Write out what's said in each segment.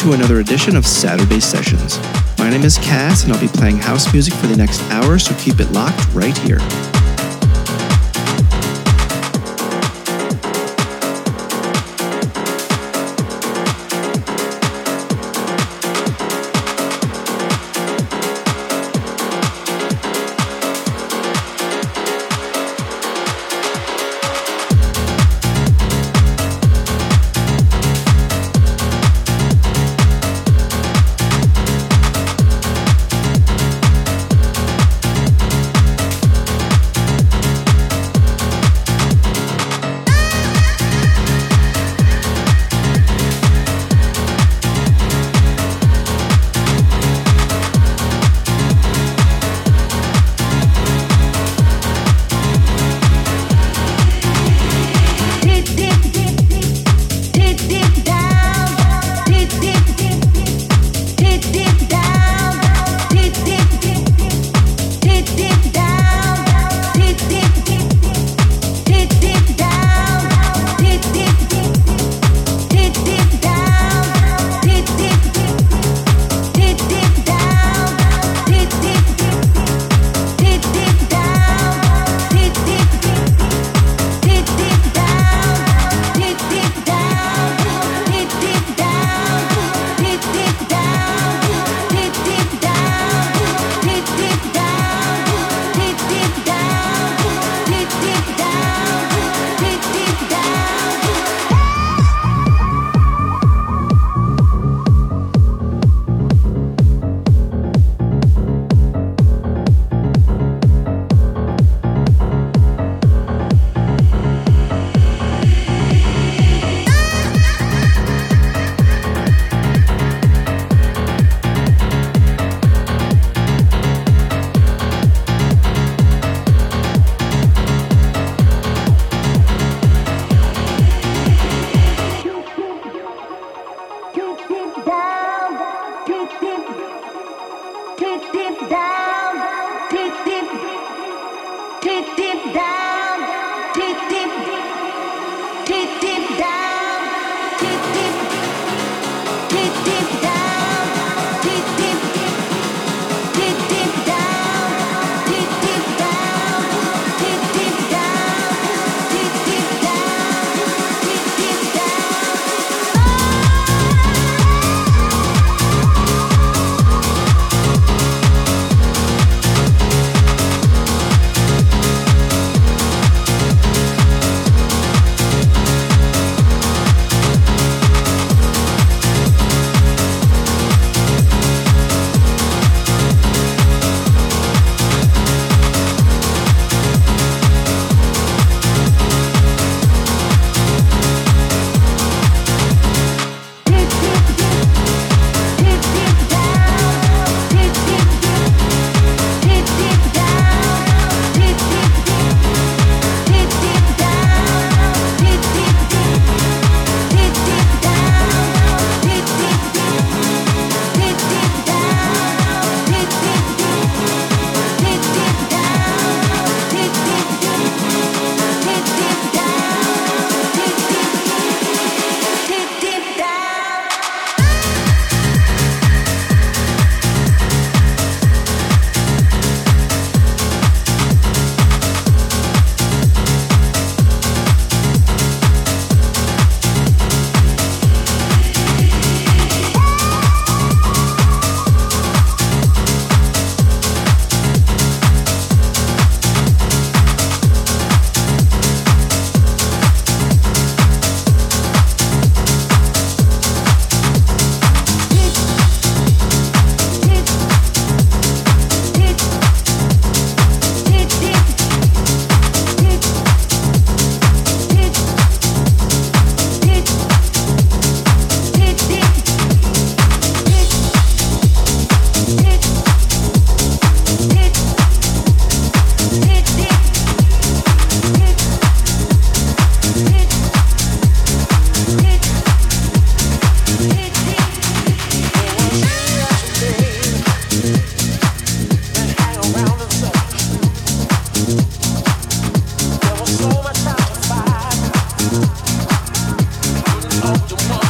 to another edition of Saturday Sessions. My name is Cass, and I'll be playing house music for the next hour, so keep it locked right here. want, you want.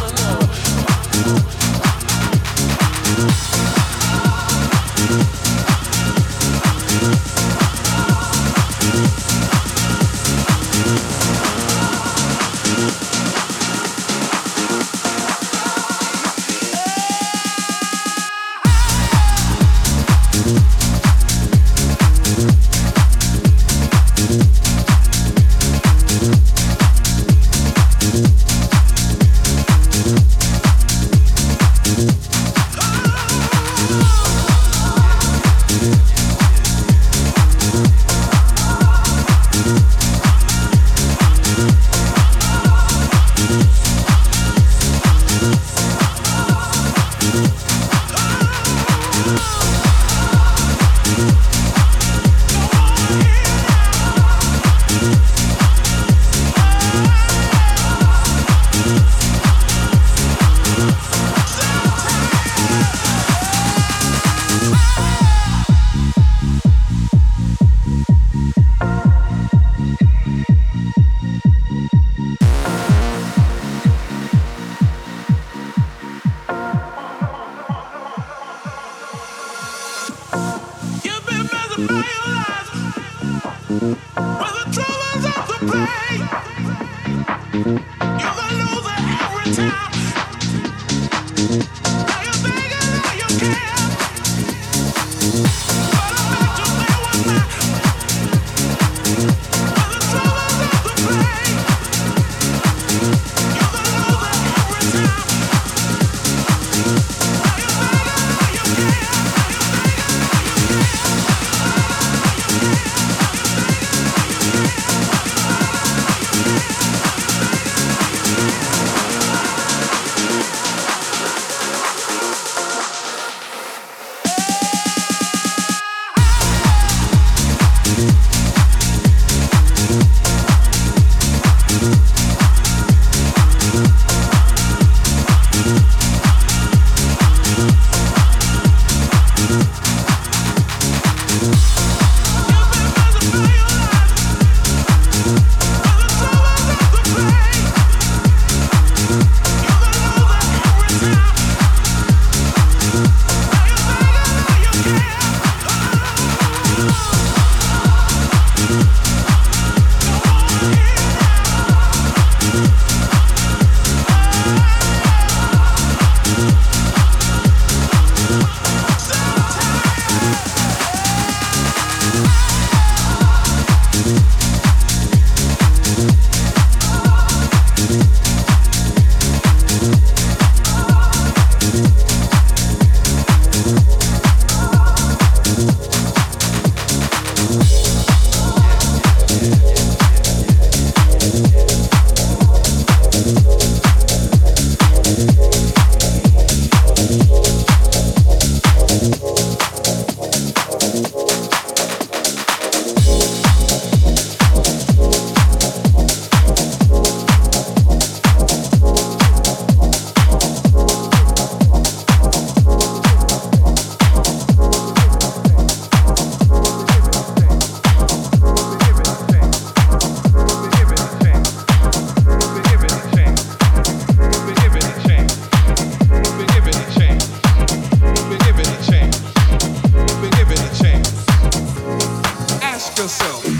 yourself.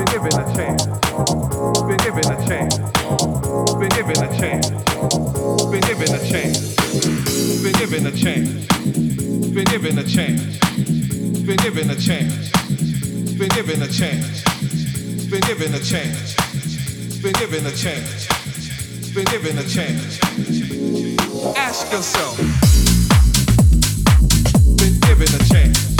Been given a chance. Been given a chance. Been given a chance. Been given a chance. Been given a chance. Been given a chance. Been given a chance. Been given a chance. Been given a chance. Been given a chance. Been given a chance. Ask yourself. Been given a chance.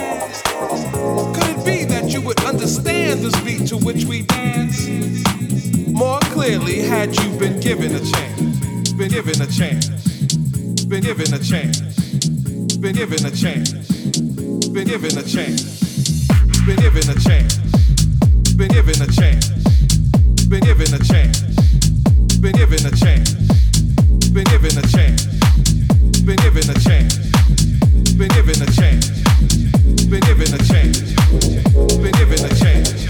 beat to which we dance more clearly had you been given a chance? Been given a chance. Been given a chance. Been given a chance. Been given a chance. Been given a chance. Been given a chance. Been given a chance. Been given a chance. Been given a chance. Been given a chance. Been given a chance. Been given a chance. Been given a chance.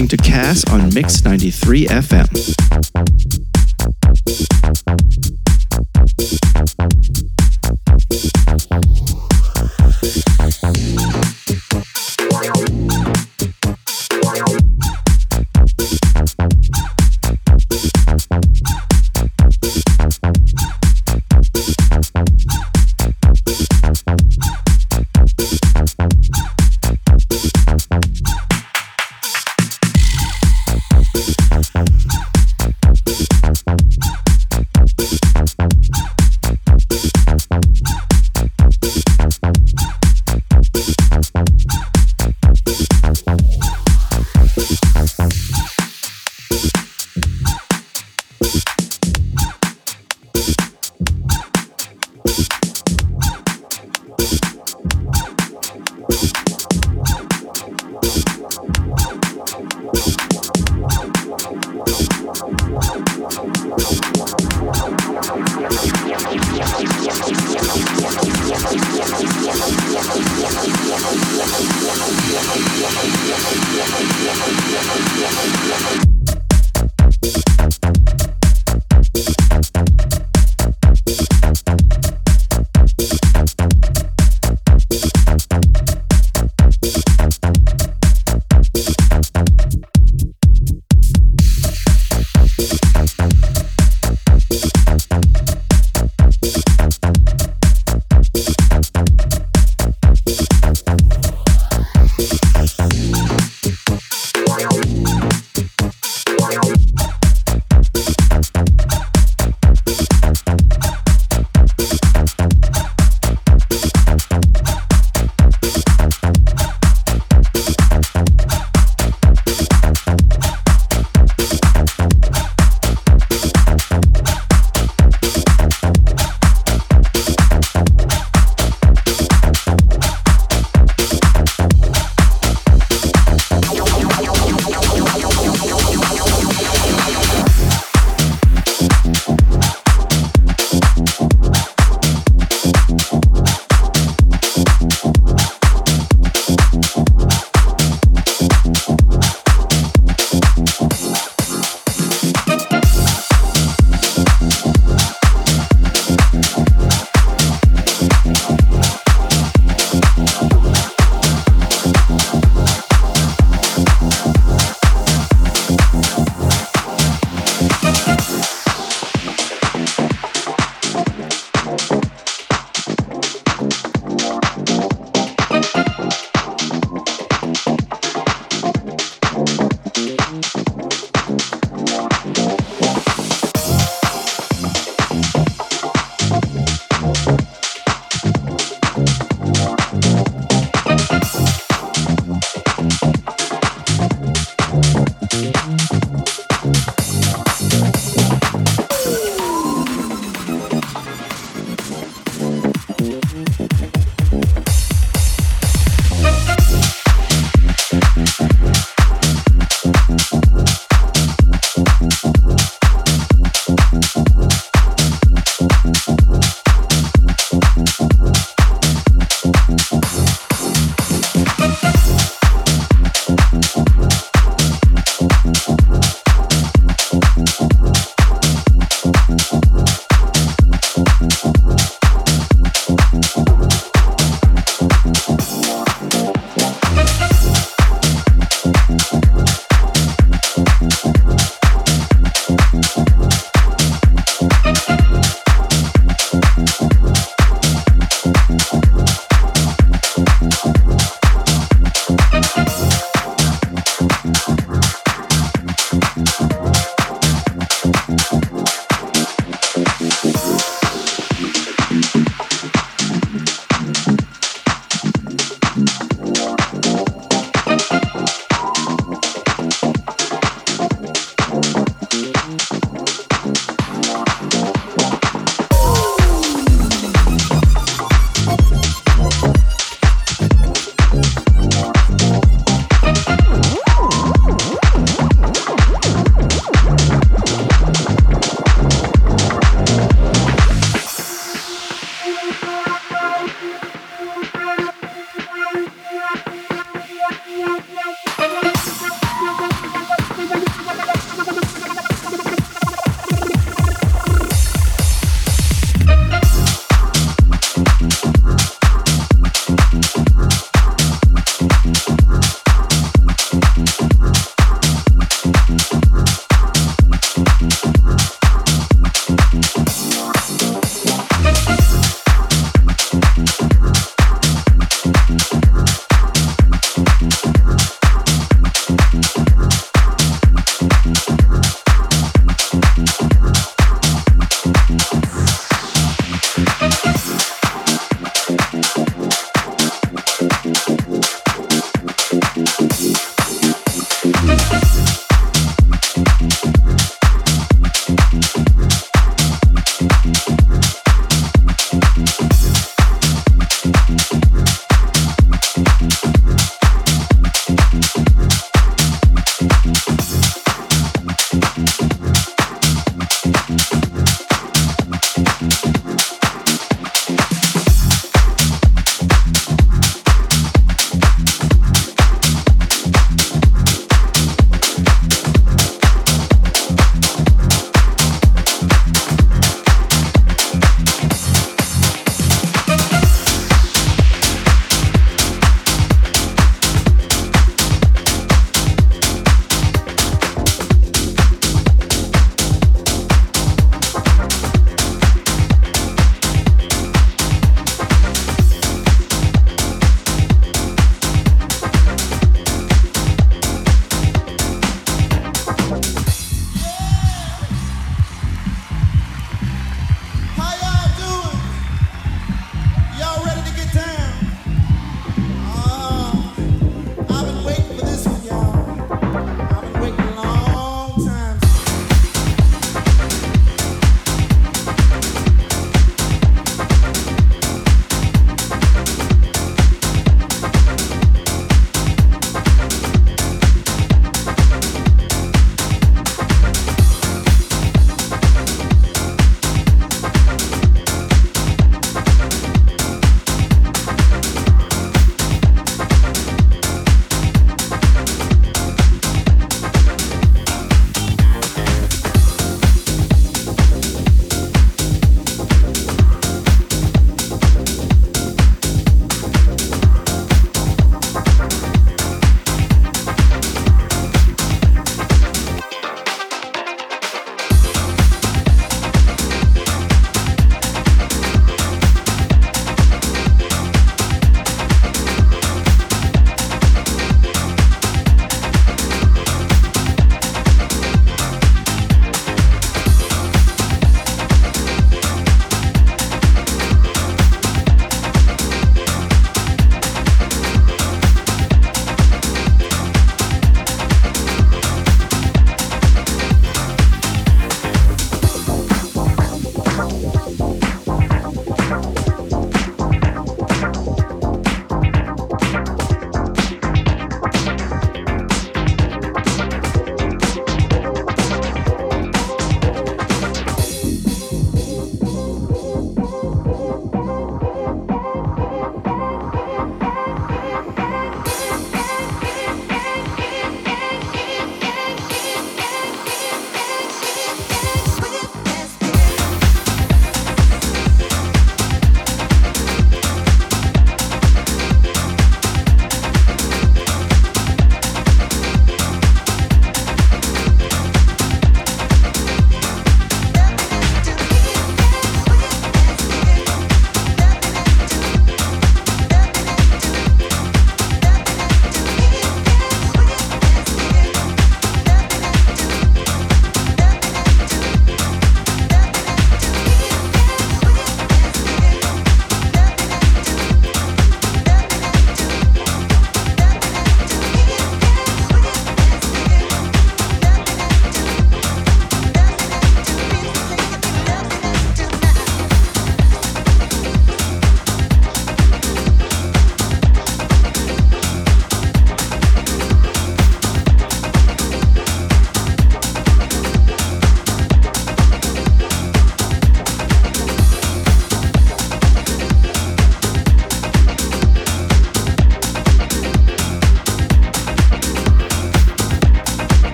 Listening to Cass on Mix 93 FM.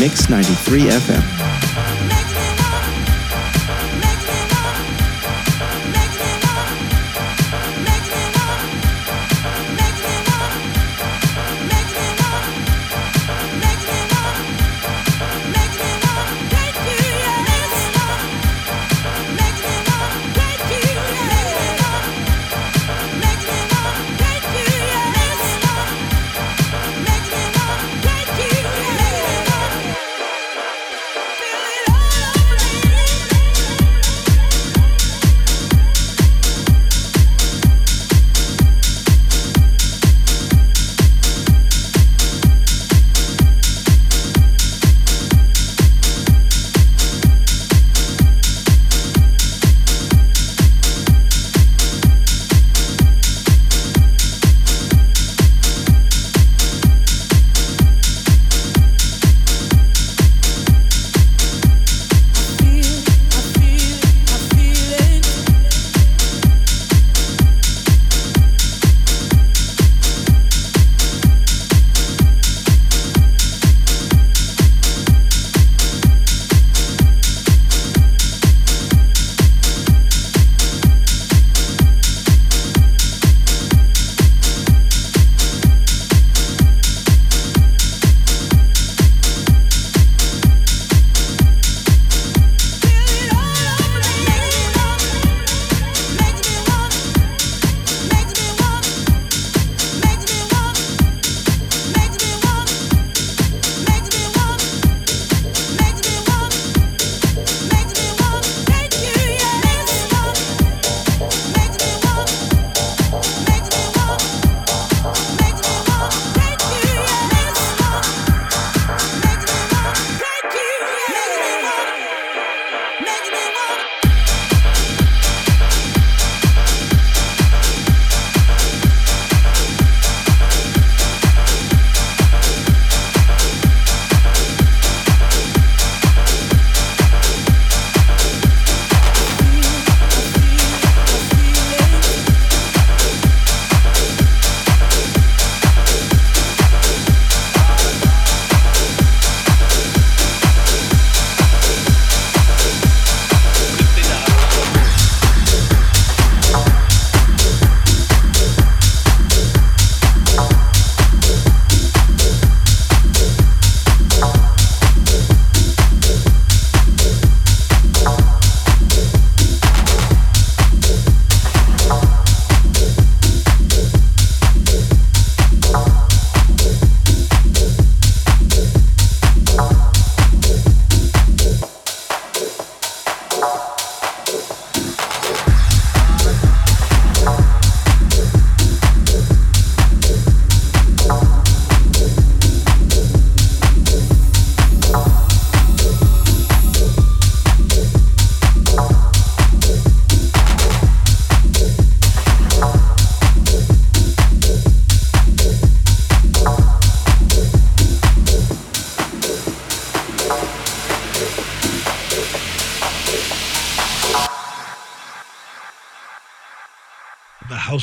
Mix 93 FM.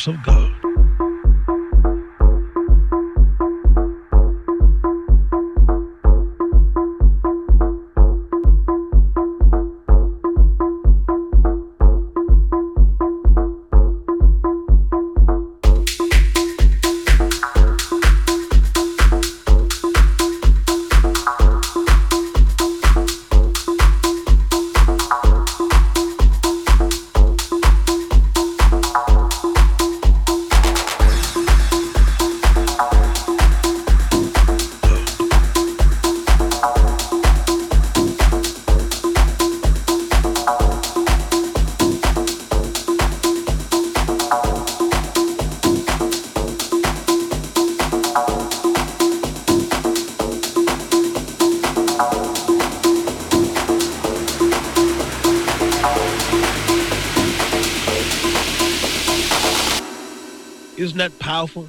Of God. Powerful.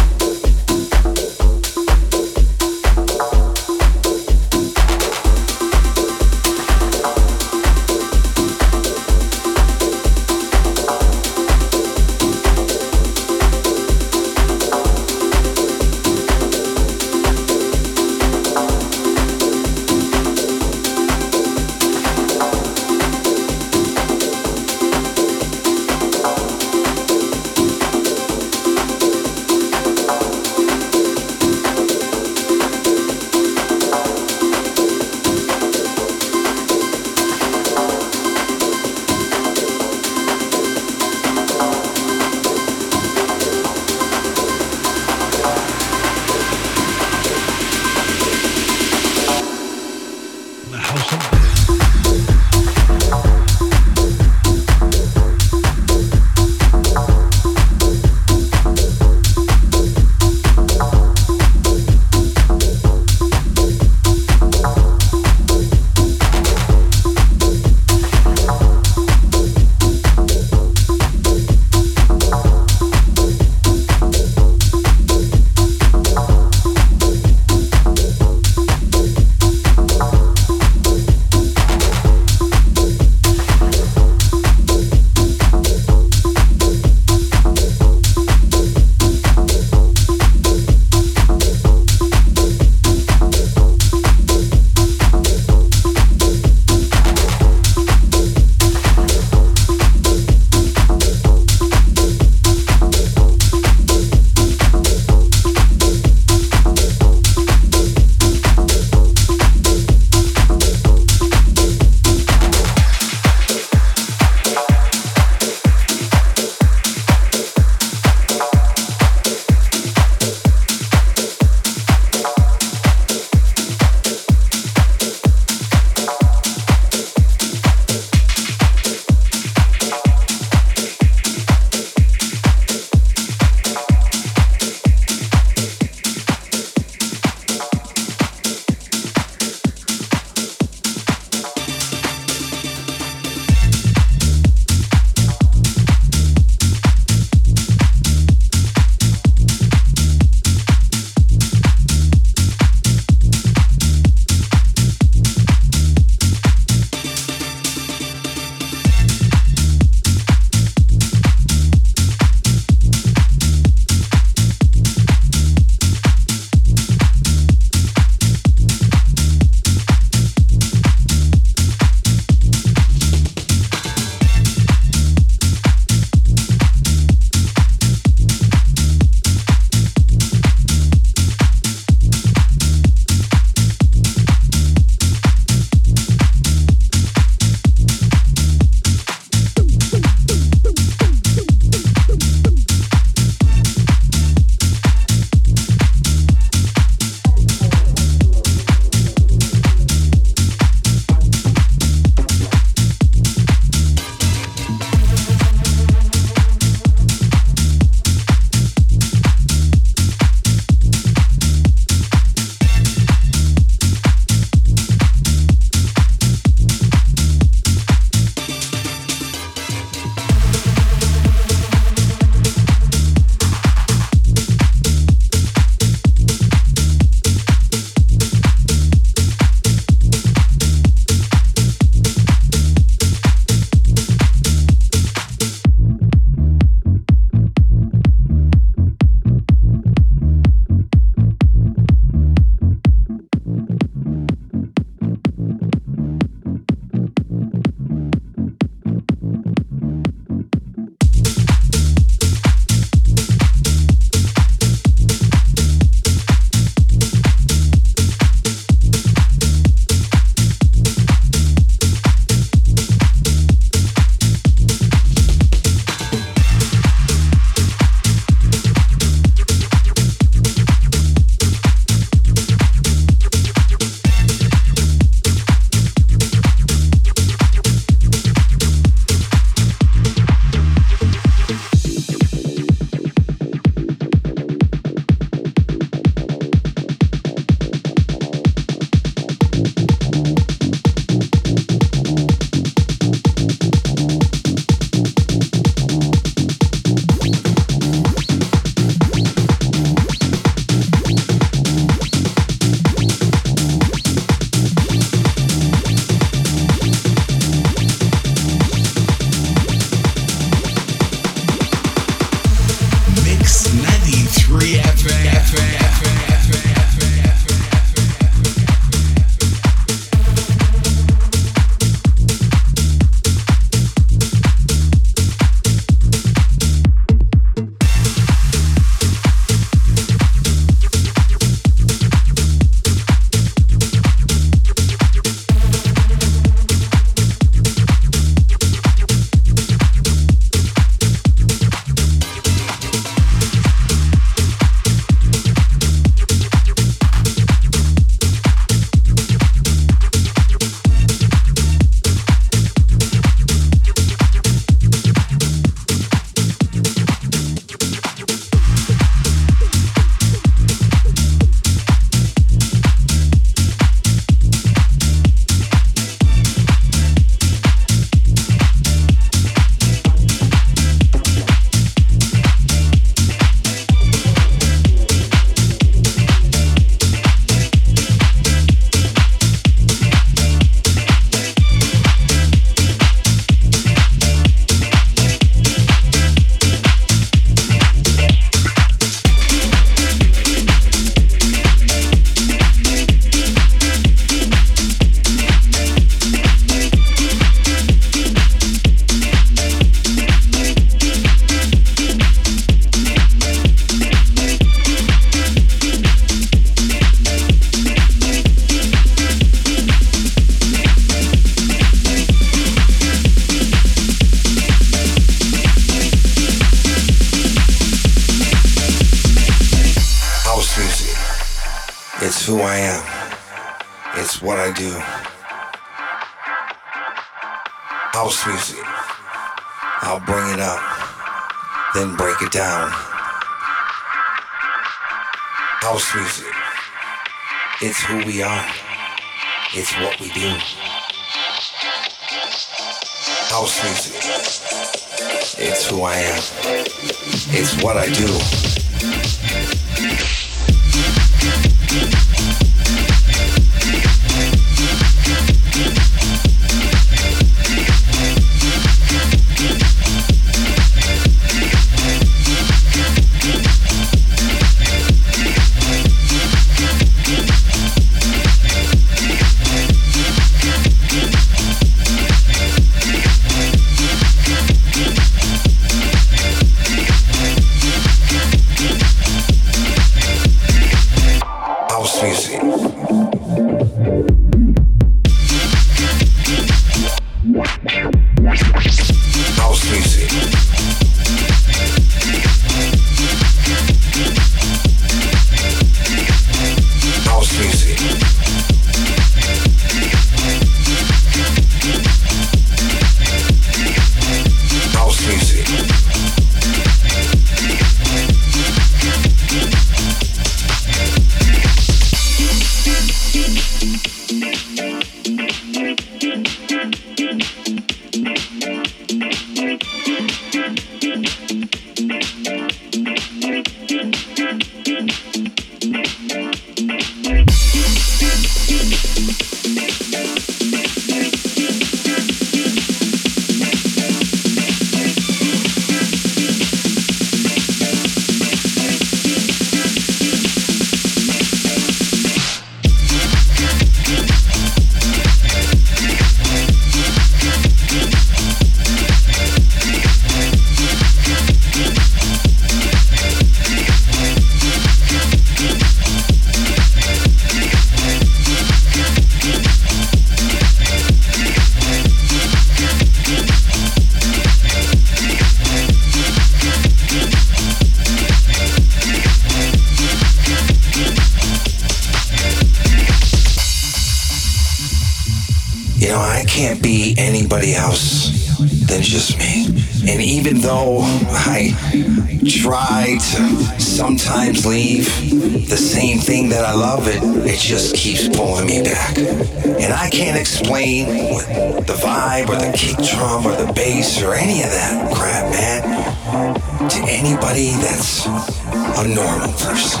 Just keeps pulling me back. And I can't explain the vibe or the kick drum or the bass or any of that crap, man, to anybody that's a normal person.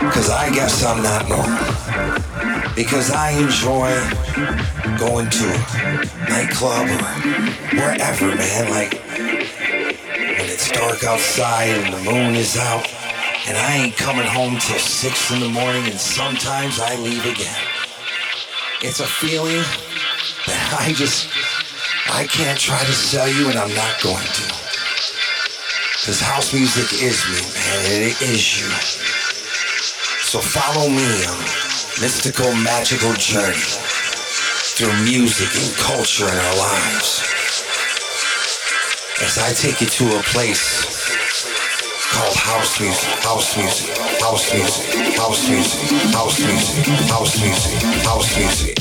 Because I guess I'm not normal. Because I enjoy going to nightclub or wherever, man. Like when it's dark outside and the moon is out and I ain't coming home till six in the morning, and sometimes I leave again. It's a feeling that I just, I can't try to sell you, and I'm not going to. Because house music is me, man, it is you. So follow me on mystical, magical journey through music and culture in our lives. As I take you to a place called house music, house music, house music, house music, house music, house music, house music.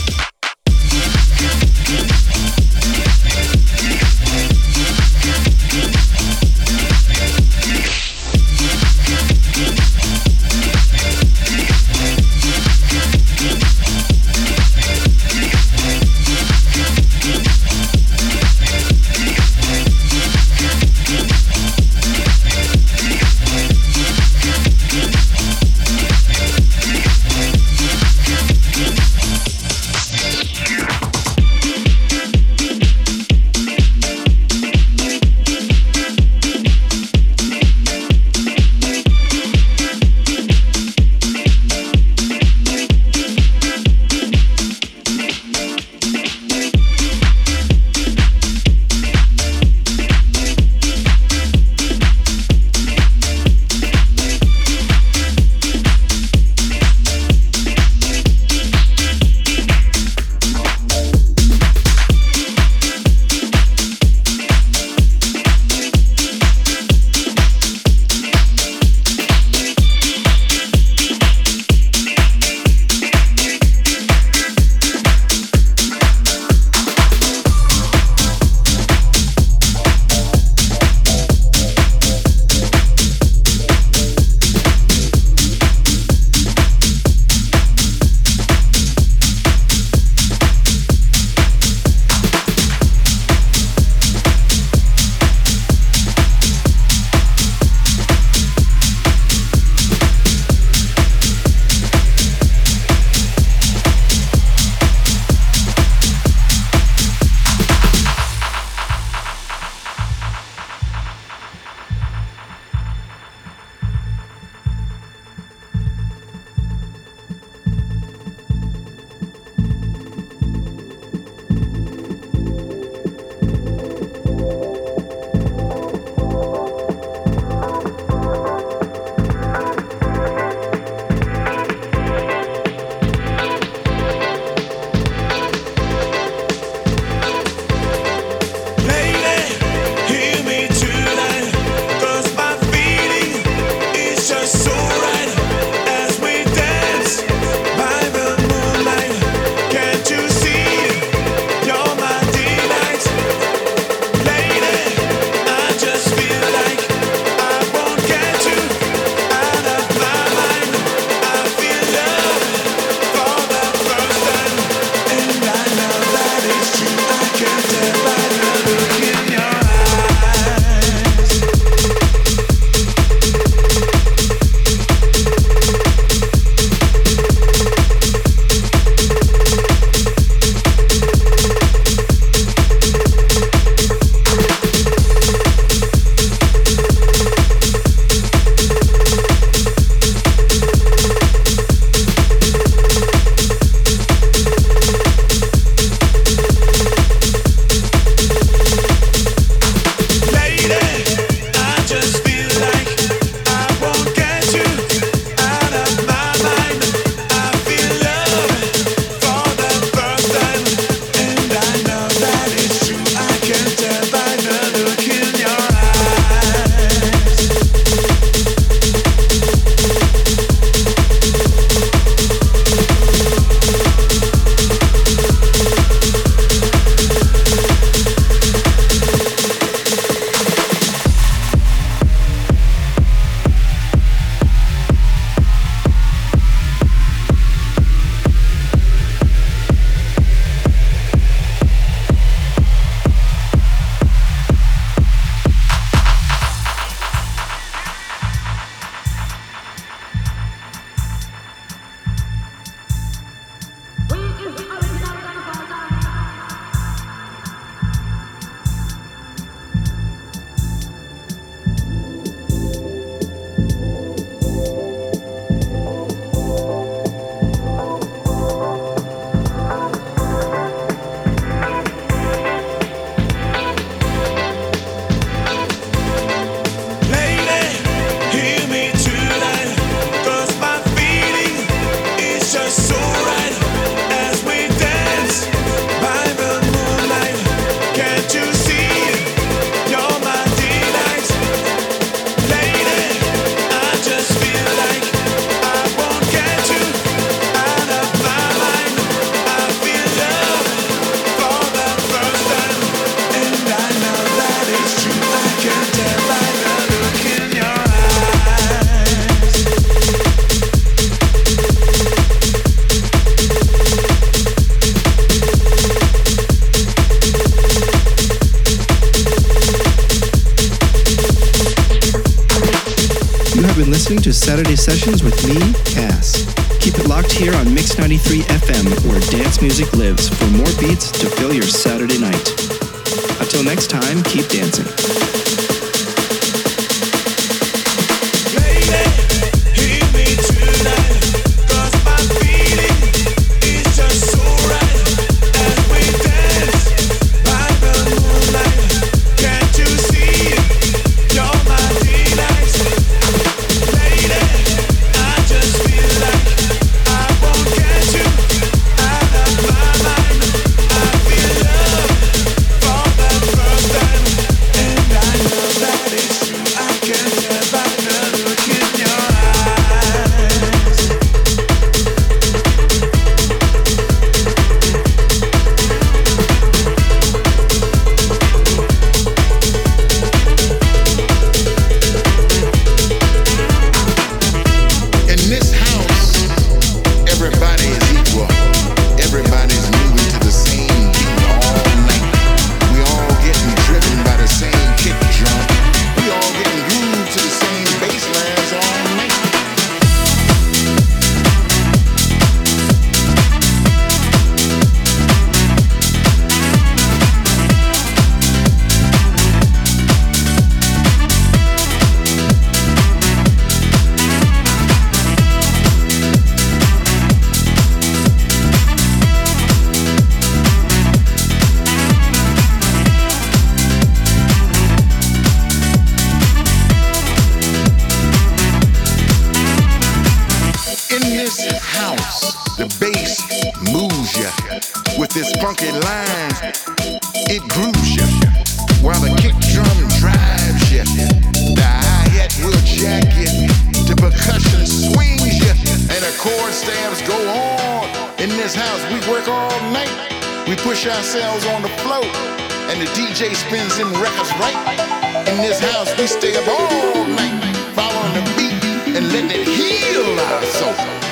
Saturday sessions with me, Cass. Keep it locked here on Mix 93 FM, where dance music lives, for more beats to fill your Saturday night. Until next time, keep dancing. This house, the bass moves ya with this funky line, It grooves ya while the kick drum drives ya. The hi-hat will jack ya, the percussion swings ya, and the chord stabs go on. In this house, we work all night. We push ourselves on the floor, and the DJ spins them records right. In this house, we stay up all night, following the beat and letting it heal our soul.